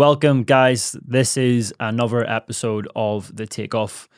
Welcome, guys. This is another episode of The Takeoff.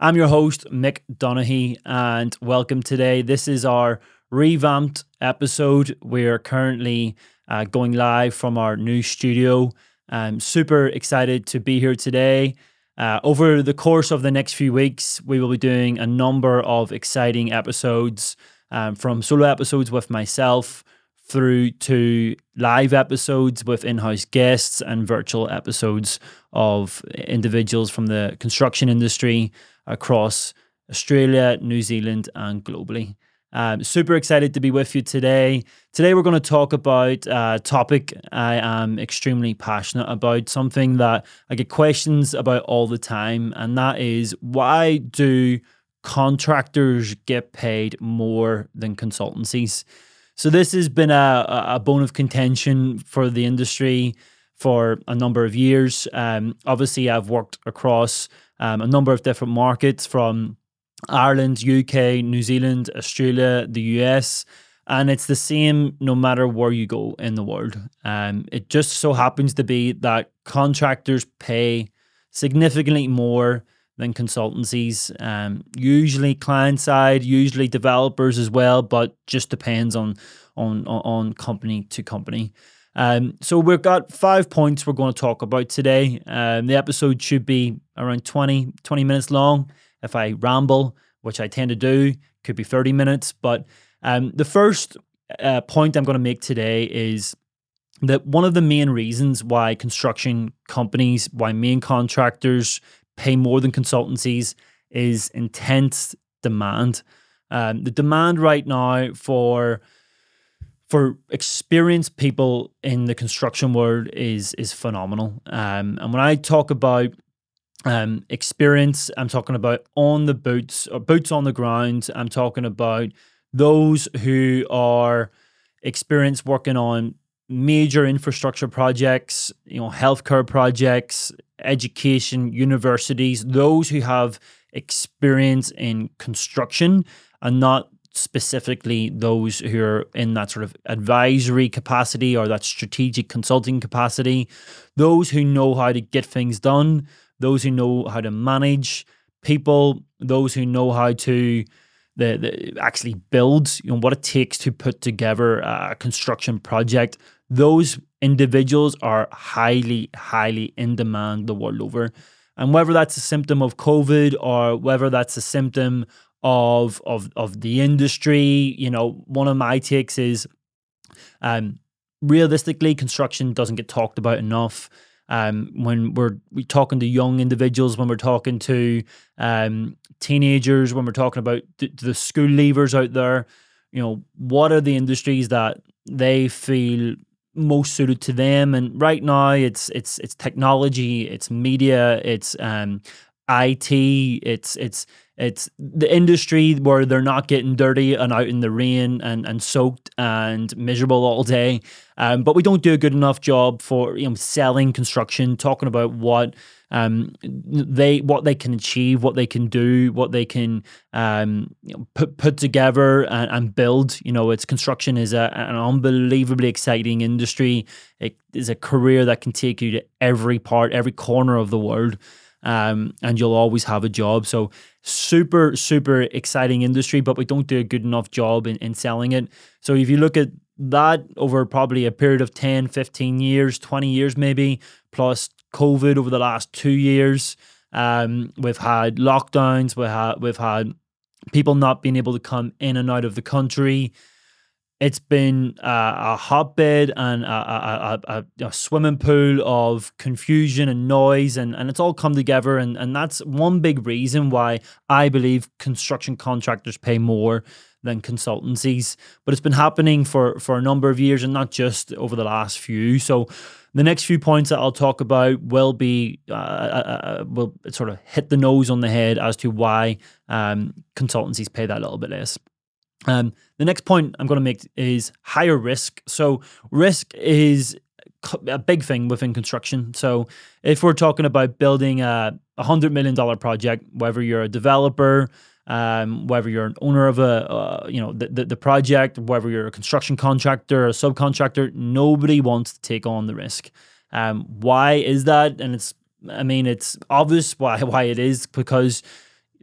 I'm your host, Mick Donaghy, and welcome today. This is our revamped episode. We're currently uh, going live from our new studio. I'm super excited to be here today. Uh, over the course of the next few weeks, we will be doing a number of exciting episodes um, from solo episodes with myself through to live episodes with in house guests and virtual episodes of individuals from the construction industry across Australia, New Zealand, and globally. Um, super excited to be with you today. Today, we're going to talk about a topic I am extremely passionate about, something that I get questions about all the time, and that is why do contractors get paid more than consultancies? So this has been a, a bone of contention for the industry for a number of years. Um, obviously, I've worked across um, a number of different markets from Ireland, UK, New Zealand, Australia, the US, and it's the same no matter where you go in the world. Um, it just so happens to be that contractors pay significantly more than consultancies. Um, usually client side, usually developers as well, but just depends on on on company to company. Um, so we've got five points we're going to talk about today. Um, the episode should be around 20, 20 minutes long. If I ramble, which I tend to do, could be 30 minutes. But um, the first uh, point I'm going to make today is that one of the main reasons why construction companies, why main contractors pay more than consultancies is intense demand. Um, the demand right now for for experienced people in the construction world is is phenomenal. Um, and when I talk about um, experience, I'm talking about on the boots or boots on the ground. I'm talking about those who are experienced working on major infrastructure projects, you know, healthcare projects, education, universities, those who have experience in construction and not specifically those who are in that sort of advisory capacity or that strategic consulting capacity, those who know how to get things done, those who know how to manage people, those who know how to the, the actually build, you know, what it takes to put together a construction project. Those individuals are highly, highly in demand the world over. And whether that's a symptom of COVID or whether that's a symptom of of of the industry, you know, one of my takes is um realistically construction doesn't get talked about enough. Um, when we're we talking to young individuals, when we're talking to um, teenagers, when we're talking about th- the school leavers out there, you know, what are the industries that they feel most suited to them. And right now, it's it's it's technology, it's media, it's um, IT, it's it's it's the industry where they're not getting dirty and out in the rain and, and soaked and miserable all day. Um, but we don't do a good enough job for you know selling construction, talking about what um, they what they can achieve, what they can do, what they can um, put put together and, and, build. You know, it's construction is a, an unbelievably exciting industry. It is a career that can take you to every part, every corner of the world. Um, and you'll always have a job. So super, super exciting industry, but we don't do a good enough job in, in selling it. So if you look at that over probably a period of 10, 15 years, 20 years maybe, plus COVID over the last two years. Um, we've had lockdowns. We had we've had people not being able to come in and out of the country. It's been a hotbed and a, a, a, a, swimming pool of confusion and noise, and, and it's all come together. And, and that's one big reason why I believe construction contractors pay more than consultancies. But it's been happening for, for a number of years and not just over the last few. So the next few points that I'll talk about will be uh, uh, uh, will sort of hit the nose on the head as to why um, consultancies pay that little bit less. Um, the next point I'm going to make is higher risk. So risk is a big thing within construction. So if we're talking about building a hundred million dollar project, whether you're a developer, um, whether you're an owner of a, uh, you know, the, the, the, project, whether you're a construction contractor, a subcontractor, nobody wants to take on the risk. Um, why is that? And it's, I mean, it's obvious why why it is because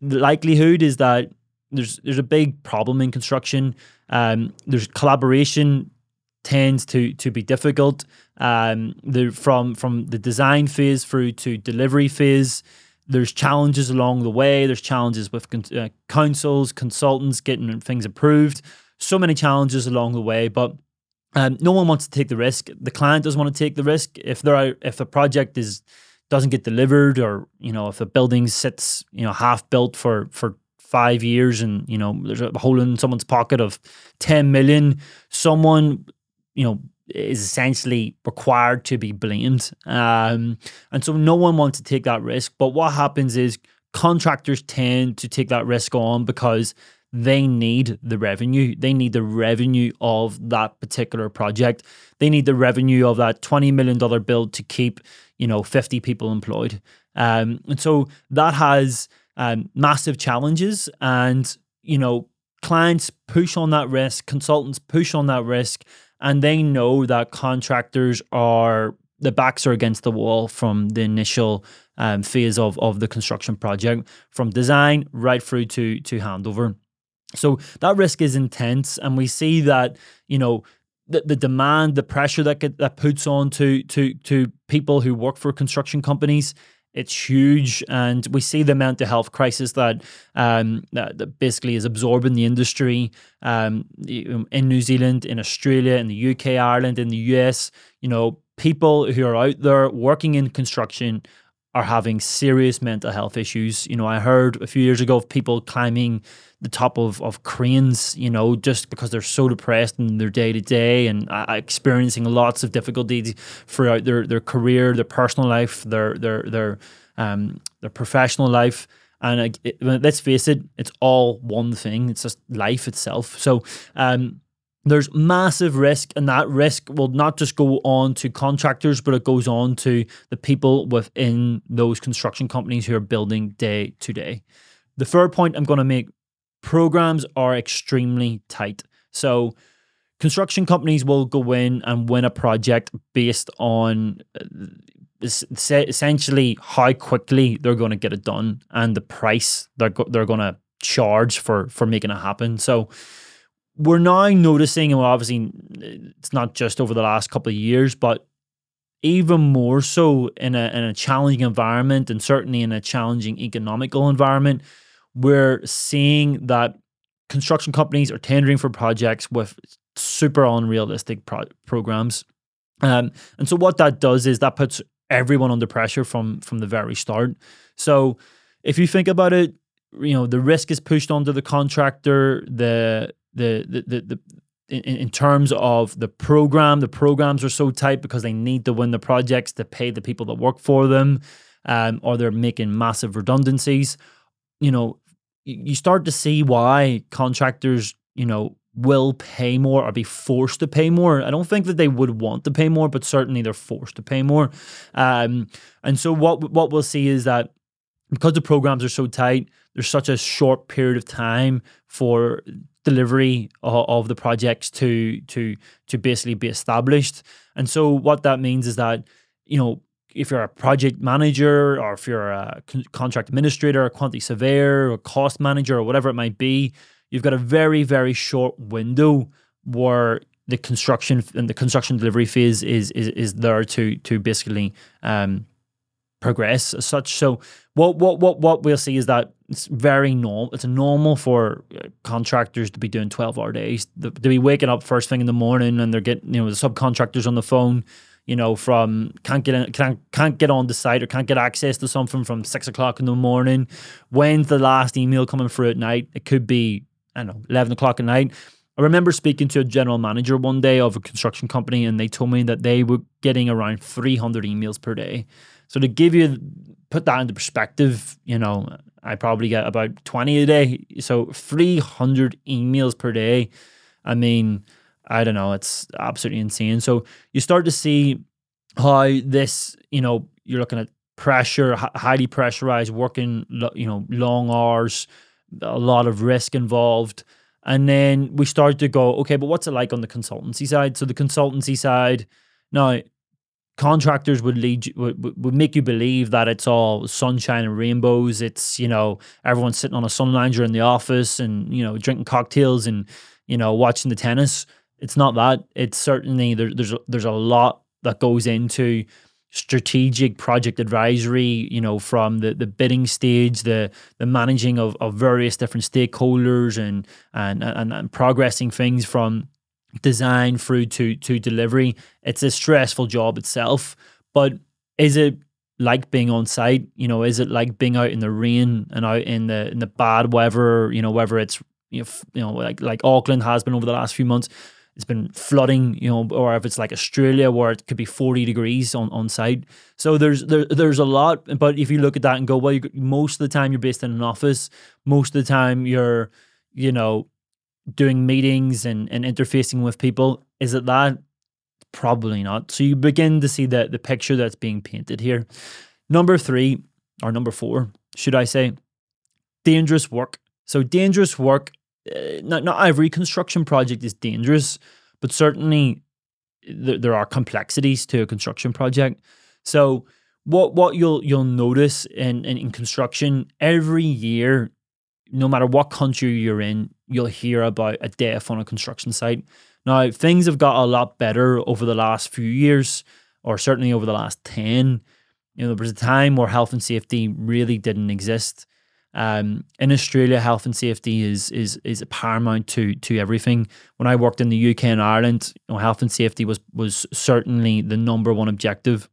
the likelihood is that there's there's a big problem in construction. Um, there's collaboration tends to to be difficult. Um, the from from the design phase through to delivery phase, there's challenges along the way. There's challenges with con- uh, councils, consultants getting things approved. So many challenges along the way, but um, no one wants to take the risk. The client doesn't want to take the risk if there are, if a project is doesn't get delivered, or you know if the building sits you know half built for for five years, and you know there's a hole in someone's pocket of ten million. Someone you know is essentially required to be blamed, um, and so no one wants to take that risk. But what happens is contractors tend to take that risk on because they need the revenue. They need the revenue of that particular project. They need the revenue of that $20 million build to keep, you know, 50 people employed. Um, and so that has um, massive challenges. And, you know, clients push on that risk, consultants push on that risk, and they know that contractors are the backs are against the wall from the initial um, phase of, of the construction project, from design right through to to handover. So that risk is intense, and we see that you know the, the demand, the pressure that get, that puts on to to to people who work for construction companies. It's huge, and we see the mental health crisis that um, that, that basically is absorbing the industry um, in New Zealand, in Australia, in the UK, Ireland, in the US. You know, people who are out there working in construction are having serious mental health issues. You know, I heard a few years ago of people climbing the top of, of cranes, you know, just because they're so depressed in their day to day and uh, experiencing lots of difficulties throughout their, their career, their personal life, their their their um their professional life. And uh, it, let's face it, it's all one thing. It's just life itself. So um, there's massive risk, and that risk will not just go on to contractors, but it goes on to the people within those construction companies who are building day to day. The third point I'm going to make programs are extremely tight. So construction companies will go in and win a project based on uh, essentially how quickly they're going to get it done and the price they're they're going to charge for for making it happen. So we're now noticing, and obviously it's not just over the last couple of years, but even more so in a in a challenging environment, and certainly in a challenging economical environment, we're seeing that construction companies are tendering for projects with super unrealistic pro- programs. Um, and so what that does is that puts everyone under pressure from from the very start. So if you think about it, you know the risk is pushed onto the contractor. The the the the, in, in terms of the program, the programs are so tight because they need to win the projects to pay the people that work for them, um, or they're making massive redundancies. You know, you start to see why contractors, you know, will pay more or be forced to pay more. I don't think that they would want to pay more, but certainly they're forced to pay more. Um, and so what what we'll see is that because the programs are so tight, there's such a short period of time for delivery of, of the projects to to to basically be established. And so what that means is that you know if you're a project manager or if you're a contract administrator, a quantity surveyor, or cost manager, or whatever it might be, you've got a very, very short window where the construction and the construction delivery phase is is is there to to basically um, progress as such. So what what what what we'll see is that it's very normal. It's normal for uh, contractors to be doing twelve hour days, to be waking up first thing in the morning, and they're getting you know the subcontractors on the phone you know, from can't get in, can't can't get on the site or can't get access to something from six o'clock in the morning. When's the last email coming through at night? It could be I don't know eleven o'clock at night. I remember speaking to a general manager one day of a construction company, and they told me that they were getting around three hundred emails per day. So to give you put that into perspective, you know, I probably get about twenty a day. So three hundred emails per day. I mean I don't know, it's absolutely insane. So you start to see how this, you know, you're looking at pressure, highly pressurized, working, you know, long hours, a lot of risk involved. And then we start to go, okay, but what's it like on the consultancy side? So the consultancy side, now contractors would lead you, would, would make you believe that it's all sunshine and rainbows. It's you know everyone's sitting on a sun lounger in the office and you know drinking cocktails and you know watching the tennis. It's not that. It's certainly there, there's there's a lot that goes into strategic project advisory you know from the, the bidding stage the the managing of, of various different stakeholders and, and and and progressing things from design through to to delivery. It's a stressful job itself, but is it like being on site? You know, is it like being out in the rain and out in the in the bad weather? You know, whether it's you know, like like Auckland has been over the last few months. It's been flooding, you know, or if it's like Australia where it could be 40 degrees on, on site. So there's there, there's a lot, but if you look at that and go, well, most of the time you're based in an office, most of the time you're, you know, doing meetings and, and interfacing with people. Is it that? Probably not. So you begin to see the, the picture that's being painted here. Number three, or number four, should I say, dangerous work. So dangerous work, uh, not, not every construction project is dangerous, but certainly th- there are complexities to a construction project. So what what you'll you'll notice in, in, in construction every year no matter what country you're in, you'll hear about a death on a construction site. Now, things have got a lot better over the last few years, or certainly over the last 10. You know, there was a time where health and safety really didn't exist. Um, in Australia, health and safety is is is paramount to to everything. When I worked in the UK and Ireland, you know, health and safety was was certainly the number one objective.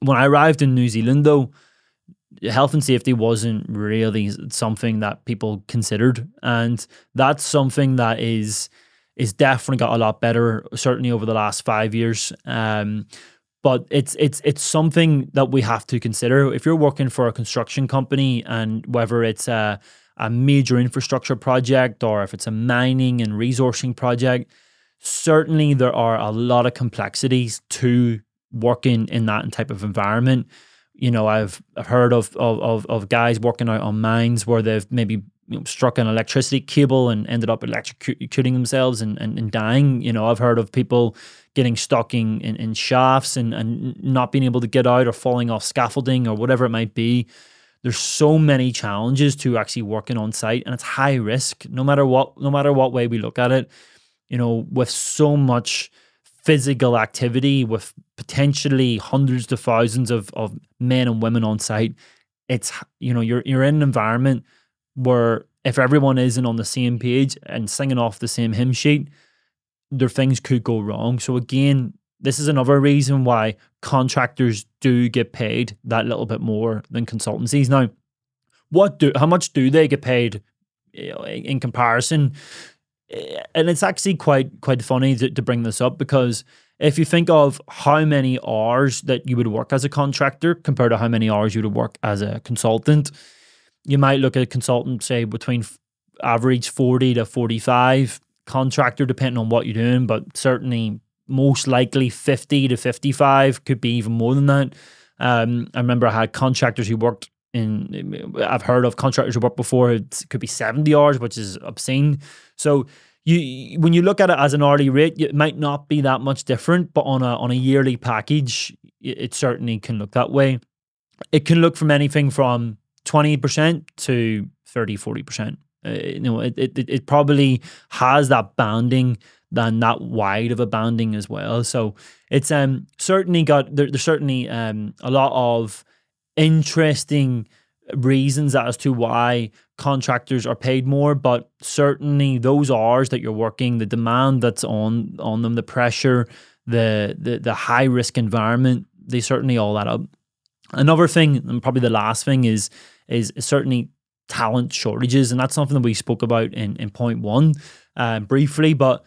When I arrived in New Zealand, though, health and safety wasn't really something that people considered. And that's something that is is definitely got a lot better certainly over the last 5 years. Um, but it's it's it's something that we have to consider. If you're working for a construction company and whether it's a a major infrastructure project or if it's a mining and resourcing project certainly there are a lot of complexities to working in that type of environment you know, I've heard of, of, of, guys working out on mines where they've maybe you know, struck an electricity cable and ended up electrocuting themselves and, and, and, dying. You know, I've heard of people getting stuck in, in, in, shafts and, and not being able to get out or falling off scaffolding or whatever it might be. There's so many challenges to actually working on site and it's high risk no matter what no matter what way we look at it. You know, with so much physical activity with potentially hundreds to thousands of, of men and women on site. It's you know you're you're in an environment where if everyone isn't on the same page and singing off the same hymn sheet there things could go wrong. So again this is another reason why contractors do get paid that little bit more than consultancies. Now what do how much do they get paid in comparison and it's actually quite quite funny to, to bring this up because if you think of how many hours that you would work as a contractor compared to how many hours you would work as a consultant, you might look at a consultant say between average 40 to 45 contractor depending on what you're doing but certainly most likely 50 to 55 could be even more than that. Um, i remember i had contractors who worked in i've heard of contractors who worked before it could be 70 hours which is obscene so you when you look at it as an hourly rate, it might not be that much different, but on a on a yearly package, it, it certainly can look that way. It can look from anything from 20% to 30, 40%. Uh, you know, it, it, it probably has that banding than that wide of a banding as well. So it's um certainly got there, there's certainly um a lot of interesting reasons as to why contractors are paid more, but certainly those hours that you're working, the demand that's on on them, the pressure, the the, the high risk environment, they certainly all add up. Another thing, and probably the last thing, is is certainly talent shortages, and that's something that we spoke about in in point one uh, briefly, but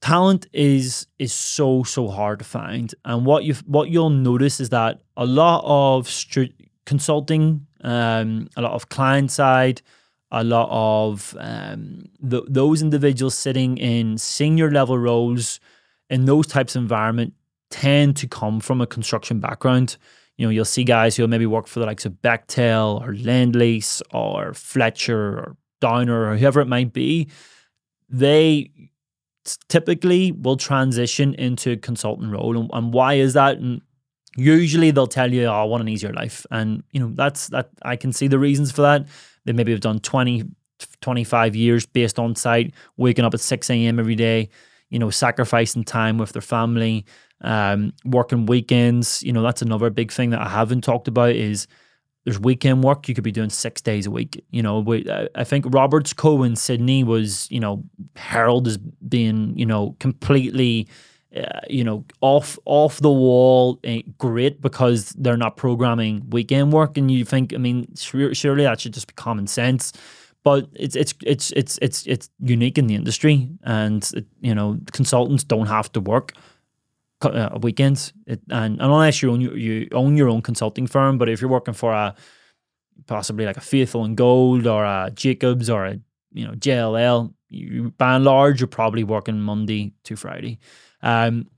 talent is is so so hard to find and what you what you'll notice is that a lot of stri- consulting um, a lot of client side, a lot of um, the, those individuals sitting in senior level roles in those types of environment tend to come from a construction background. You know, you'll see guys who maybe work for the likes of Bechtel or Lendlease or Fletcher or Downer or whoever it might be. They typically will transition into a consultant role. And, and why is that? And usually they'll tell you, oh, I want an easier life. And, you know, that's that I can see the reasons for that. They maybe have done 20, 25 years based on site, waking up at 6 a.m. every day, you know, sacrificing time with their family, um, working weekends. You know, that's another big thing that I haven't talked about is there's weekend work. You could be doing six days a week. You know, we, I think Roberts Co in Sydney was, you know, heralded as being, you know, completely uh, you know, off off the wall, uh, great because they're not programming weekend work, and you think, I mean, surely that should just be common sense. But it's it's it's it's it's it's unique in the industry, and it, you know, consultants don't have to work uh, weekends, it, and, and unless you own you own your own consulting firm. But if you're working for a possibly like a Faithful and Gould or a Jacobs or a you know JLL, you by and large you're probably working Monday to Friday. Um,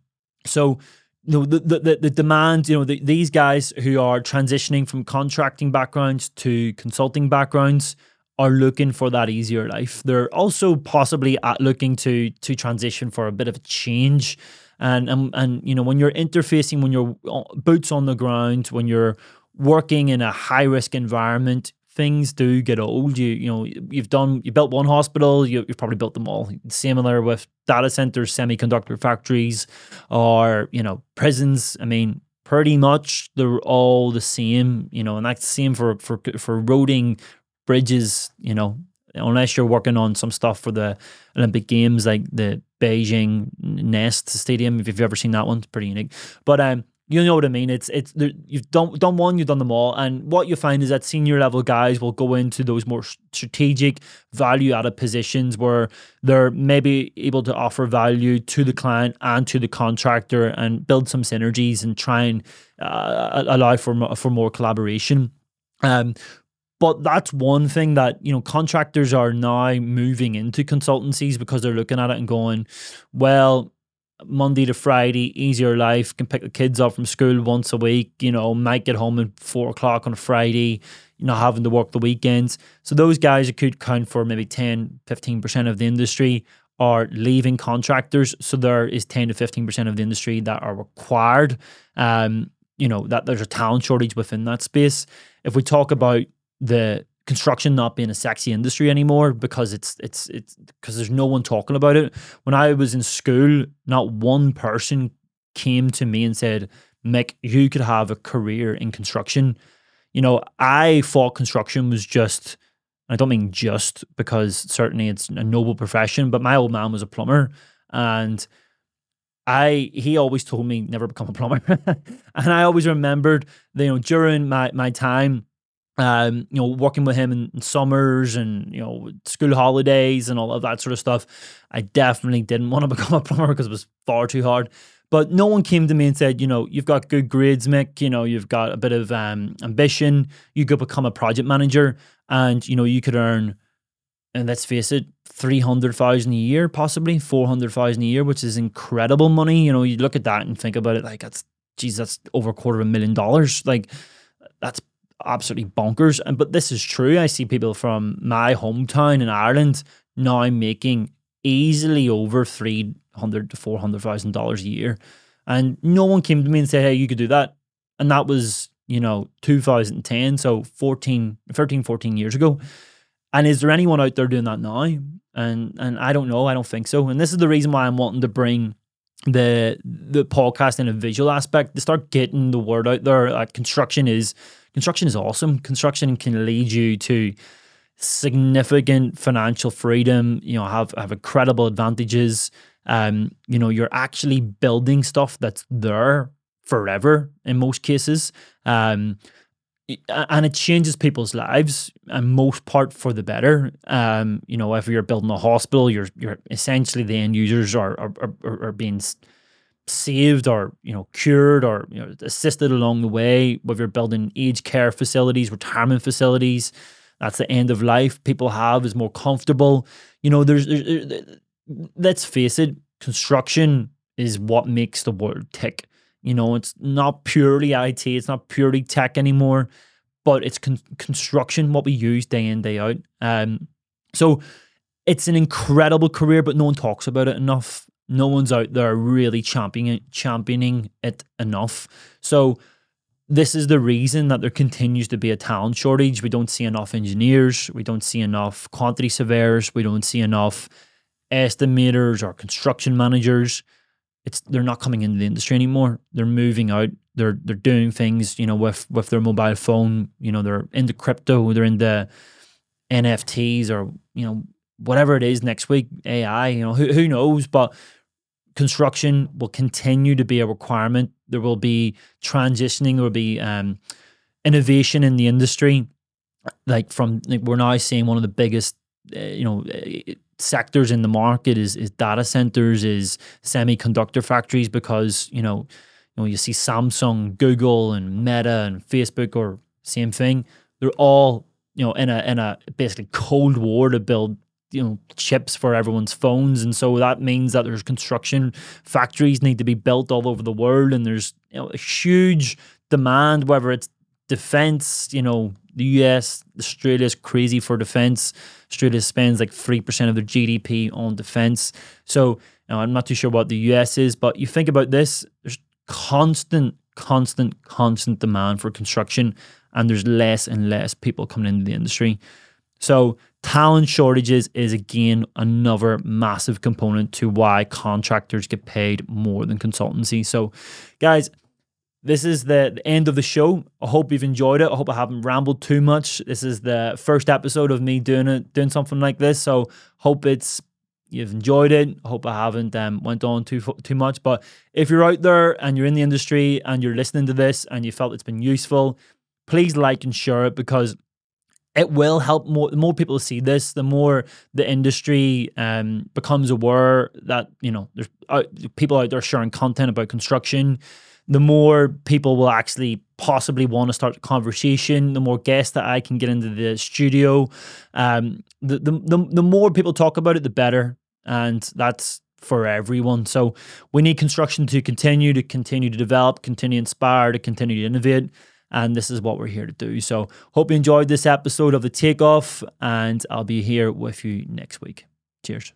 so you know, the, the, the demand, you know, the, these guys who are transitioning from contracting backgrounds to consulting backgrounds are looking for that easier life. They're also possibly at looking to to transition for a bit of a change. And, and and you know when you're interfacing when you're uh, boots on the ground when you're working in a high risk environment things do get old. You you know you've done you built one hospital, you, have probably built them all. Similar with data centers, semiconductor factories, or you know prisons. I mean, pretty much they're all the same. You know, and that's the same for for for roading bridges. You know, unless you're working on some stuff for the Olympic Games, like the Beijing Nest Stadium. If you've ever seen that one, it's pretty unique. But um, you know what I mean? It's it's you've done done one, you've done them all, and what you find is that senior level guys will go into those more strategic, value added positions where they're maybe able to offer value to the client and to the contractor and build some synergies and try and uh, allow for for more collaboration. Um, but that's one thing that you know contractors are now moving into consultancies because they're looking at it and going, well Monday to Friday, easier life, can pick the kids up from school once a week, you know, might get home at four o'clock on a Friday, you know, having to work the weekends. So those guys could count for maybe 10, 15% of the industry are leaving contractors. So there is 10 to 15% of the industry that are required. Um, you know, that there's a talent shortage within that space. If we talk about the construction not being a sexy industry anymore because it's it's it's because there's no one talking about it. When I was in school, not one person came to me and said, "Mick, you could have a career in construction." You know, I thought construction was just. I don't mean just because certainly it's a noble profession, but my old man was a plumber, and I he always told me never become a plumber, and I always remembered you know during my my time um, you know, working with him in, in, summers and you know school holidays and all of that sort of stuff. I definitely didn't want to become a plumber because it was far too hard. But no one came to me and said, you know, you've got good grades, Mick. You know, you've got a bit of um, ambition. You could become a project manager, and you know, you could earn, and let's face it, three hundred thousand a year, possibly four hundred thousand a year, which is incredible money. You know, you look at that and think about it, like that's, geez, that's over a quarter of a million dollars. Like that's absolutely bonkers. And but this is true. I see people from my hometown in Ireland now making easily over three hundred to four hundred thousand dollars a year. And no one came to me and said, Hey, you could do that. And that was, you know, 2010. So 14, 13, 14 years ago. And is there anyone out there doing that now? And and I don't know. I don't think so. And this is the reason why I'm wanting to bring the the podcast in a visual aspect to start getting the word out there. That construction is construction is awesome. Construction can lead you to significant financial freedom. You know, have have incredible advantages. Um, you know, you're actually building stuff that's there forever in most cases. Um, and it changes people's lives and most part for the better. Um, you know, if you're building a hospital, you're you're essentially the end users are are, are, are being saved or you know cured or you know assisted along the way whether you're building aged care facilities retirement facilities that's the end of life people have is more comfortable. You know there's, there's let's face it construction is what makes the world tick. You know it's not purely it it's not purely tech anymore but it's con- construction what we use day in day out. Um so it's an incredible career but no one talks about it enough no one's out there really championing championing it enough. So this is the reason that there continues to be a talent shortage. We don't see enough engineers, we don't see enough quantity surveyors, we don't see enough estimators or construction managers. It's they're not coming into the industry anymore. They're moving out. They're they're doing things, you know, with with their mobile phone. You know, they're into crypto. They're into NFTs or you know whatever it is next week. AI. You know, who who knows? But construction will continue to be a requirement. There will be transitioning. There will be um, innovation in the industry. Like from like we're now seeing one of the biggest, uh, you know, uh, sectors in the market is is data centers, is semiconductor factories because you know, you know you see Samsung, Google, and Meta and Facebook or same thing. They're all you know in a in a basically cold war to build you know chips for everyone's phones. And so that means that there's construction factories need to be built all over the world. And there's you know a huge demand whether it's defense you know the US Australia's crazy for defense. Australia spends like 3% of their GDP on defense. So you know, I'm not too sure what the US is but you think about this there's constant constant constant demand for construction and there's less and less people coming into the industry. So talent shortages is again another massive component to why contractors get paid more than consultancy. So, guys, this is the, end of the show. I hope you've enjoyed it. I hope I haven't rambled too much. This is the first episode of me doing it, doing something like this. So, hope it's you've enjoyed it. I hope I haven't um, went on too too much. But if you're out there and you're in the industry and you're listening to this and you felt it's been useful, please like and share it because it will help more the more people see this the more the industry um, becomes aware that you know there's uh, people out there sharing content about construction the more people will actually possibly want to start a conversation the more guests that i can get into the studio. Um, the, the, the, the more people talk about it the better and that's for everyone. So we need construction to continue to continue to develop continue to inspire to continue to innovate and this is what we're here to do. So, hope you enjoyed this episode of the Takeoff, and I'll be here with you next week. Cheers.